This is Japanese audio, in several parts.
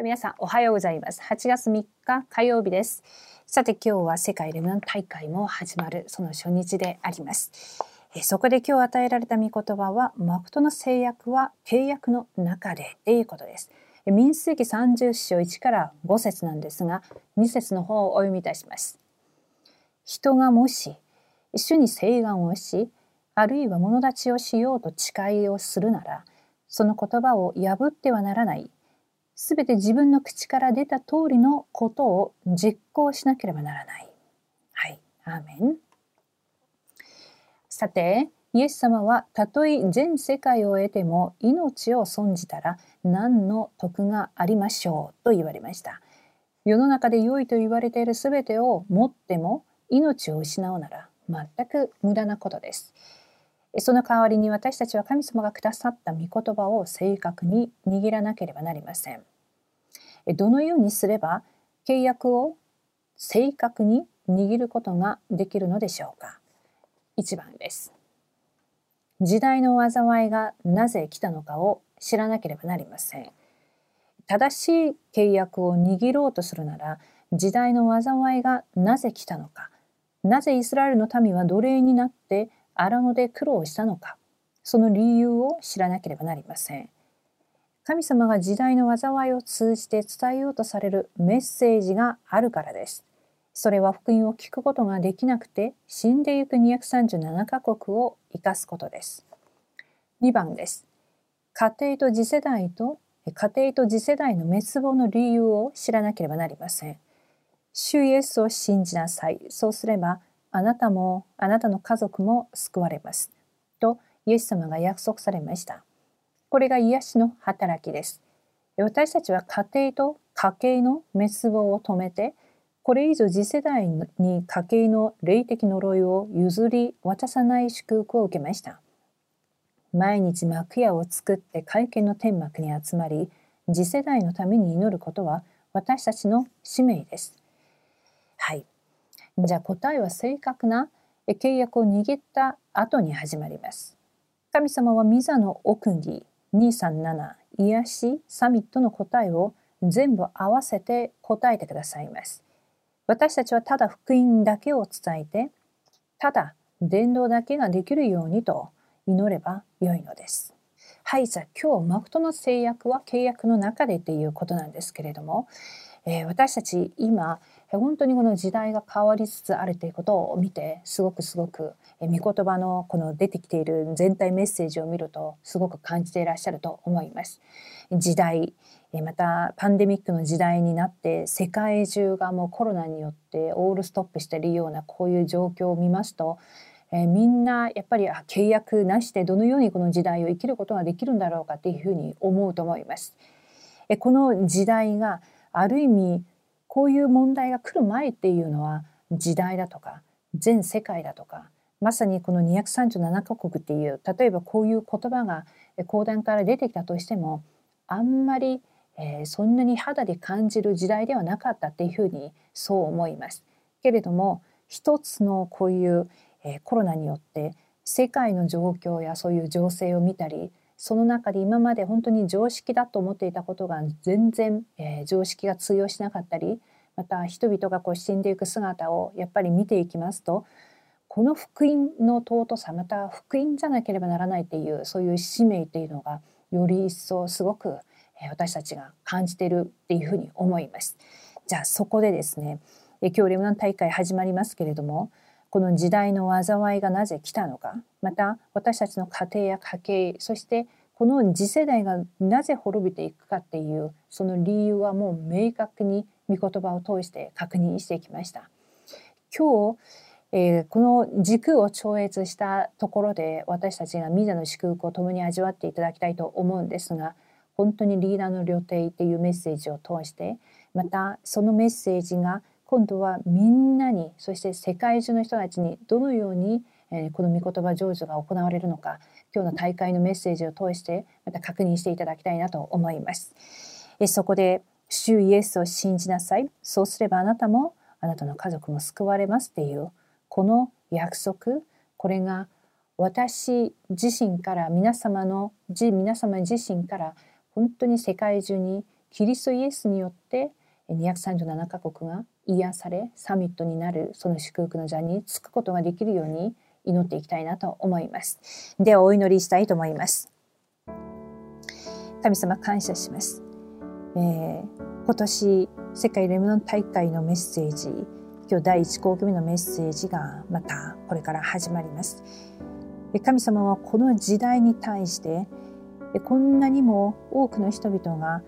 皆さんおはようございます。8月3日火曜日です。さて今日は世界レムナン大会も始まるその初日であります。えそこで今日与えられた御言葉は、誠の制約は契約の中でということです。民数記30章1から5節なんですが、2節の方をお読みいたします。人がもし、主に請願をし、あるいは物立ちをしようと誓いをするなら、その言葉を破ってはならない。すべて自分の口から出た通りのことを実行しなければならない。はい、アーメン。さて、イエス様はたとえ全世界を得ても命を損じたら何の得がありましょうと言われました。世の中で良いと言われているすべてを持っても命を失うなら全く無駄なことです。その代わりに私たちは神様がくださった御言葉を正確に握らなければなりません。どのようにすれば契約を正確に握ることができるのでしょうか？1番です。時代の災いがなぜ来たのかを知らなければなりません。正しい契約を握ろうとするなら時代の災いがなぜ来たのかなぜイスラエルの民は奴隷になって荒野で苦労したのかその理由を知らなければなりません。神様が時代の災いを通じて伝えようとされるメッセージがあるからです。それは福音を聞くことができなくて死んでゆく237カ国を生かすことです。2番です。家庭と次世代と家庭と次世代の滅亡の理由を知らなければなりません。主イエスを信じなさい。そうすればあなたもあなたの家族も救われます。とイエス様が約束されました。これが癒しの働きです。私たちは家庭と家計の滅亡を止めて、これ以上次世代に家計の霊的呪いを譲り渡さない祝福を受けました。毎日幕屋を作って会見の天幕に集まり、次世代のために祈ることは私たちの使命です。はい。じゃあ答えは正確な契約を握った後に始まります。神様はミザの奥に237癒しサミットの答えを全部合わせて答えてくださいます。私たちはただ福音だけを伝えて、ただ伝道だけができるようにと祈ればよいのです。はい、じゃあ今日、マクトの制約は契約の中でっていうことなんですけれども、えー、私たち今、本当にこの時代が変わりつつあるということを見てすごくすごく御言葉のこの出てきている全体メッセージを見るとすごく感じていらっしゃると思います。時代またパンデミックの時代になって世界中がもうコロナによってオールストップしているようなこういう状況を見ますとえみんなやっぱりあ契約なしでどのようにこの時代を生きることができるんだろうかっていうふうに思うと思います。えこの時代がある意味こういう問題が来る前っていうのは時代だとか全世界だとかまさにこの237カ国っていう例えばこういう言葉が講談から出てきたとしてもあんまり、えー、そんなに肌で感じる時代ではなかったっていうふうにそう思います。けれども一つのこういう、えー、コロナによって世界の状況やそういう情勢を見たりその中で今まで本当に常識だと思っていたことが全然、えー、常識が通用しなかったりまた人々がこう死んでいく姿をやっぱり見ていきますとこの福音の尊さまた福音じゃなければならないっていうそういう使命っていうのがより一層すごく私たちが感じているっていうふうに思います。じゃあそこでですね今日レムナン大会始まりますけれどもこの時代の災いがなぜ来たのかまた私たちの家庭や家計そしてこの次世代がなぜ滅びていくかっていうその理由はもう明確に御言葉を通して確認してきました。今日、えー、この軸を超越したところで私たちがミザの祝福を共に味わっていただきたいと思うんですが本当にリーダーの料亭っていうメッセージを通してまたそのメッセージが今度はみんなにそして世界中の人たちにどのようにえこの御言葉成就が行われるのか今日の大会のメッセージを通してまた確認していただきたいなと思います。えそこで主イエスを信じなさいそうすればあなたもあなたの家族も救われますっていうこの約束これが私自身から皆様の皆様自身から本当に世界中にキリストイエスによって237カ国が癒されサミットになるその祝福の座につくことができるように祈っていきたいなと思います。ではお祈りしたいと思います。神様感謝します。えー、今年世界レムノン大会のメッセージ今日第1項組のメッセージがまたこれから始まります。神様はこの時代に対してこんなにも多くの人々が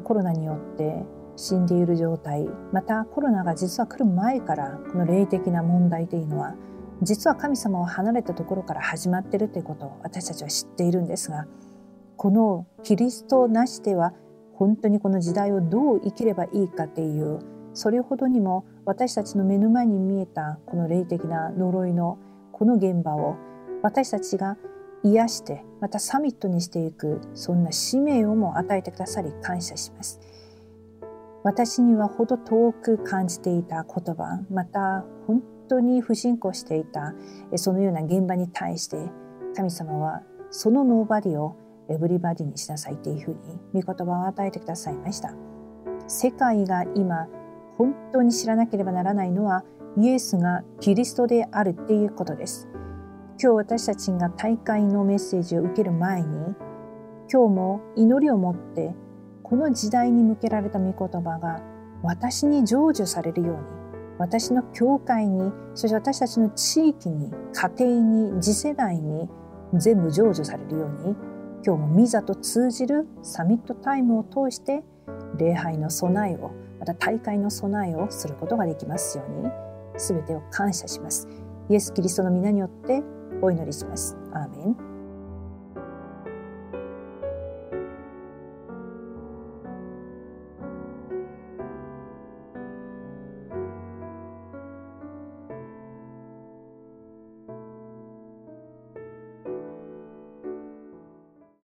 コロナによって死んでいる状態またコロナが実は来る前からこの霊的な問題というのは実は神様を離れたところから始まっているということを私たちは知っているんですがこのキリストなしでは本当にこの時代をどう生きればいいかというそれほどにも私たちの目の前に見えたこの霊的な呪いのこの現場を私たちが癒してまたサミットにしていくそんな使命をも与えてくださり感謝します。私にはほど遠く感じていた言葉また本当に不信仰していたそのような現場に対して神様はそのノーバディをエブリバディにしなさいというふうに御言葉を与えてくださいました世界が今本当に知らなければならないのはイエスがキリストであるっていうことです。今日私たちが大会のメッセージを受ける前に今日も祈りを持ってこの時代に向けられた御言葉が私に成就されるように私の教会にそして私たちの地域に家庭に次世代に全部成就されるように今日もミザと通じるサミットタイムを通して礼拝の備えをまた大会の備えをすることができますように全てを感謝します。イエス・キリストの皆によってお祈りします。アーメン。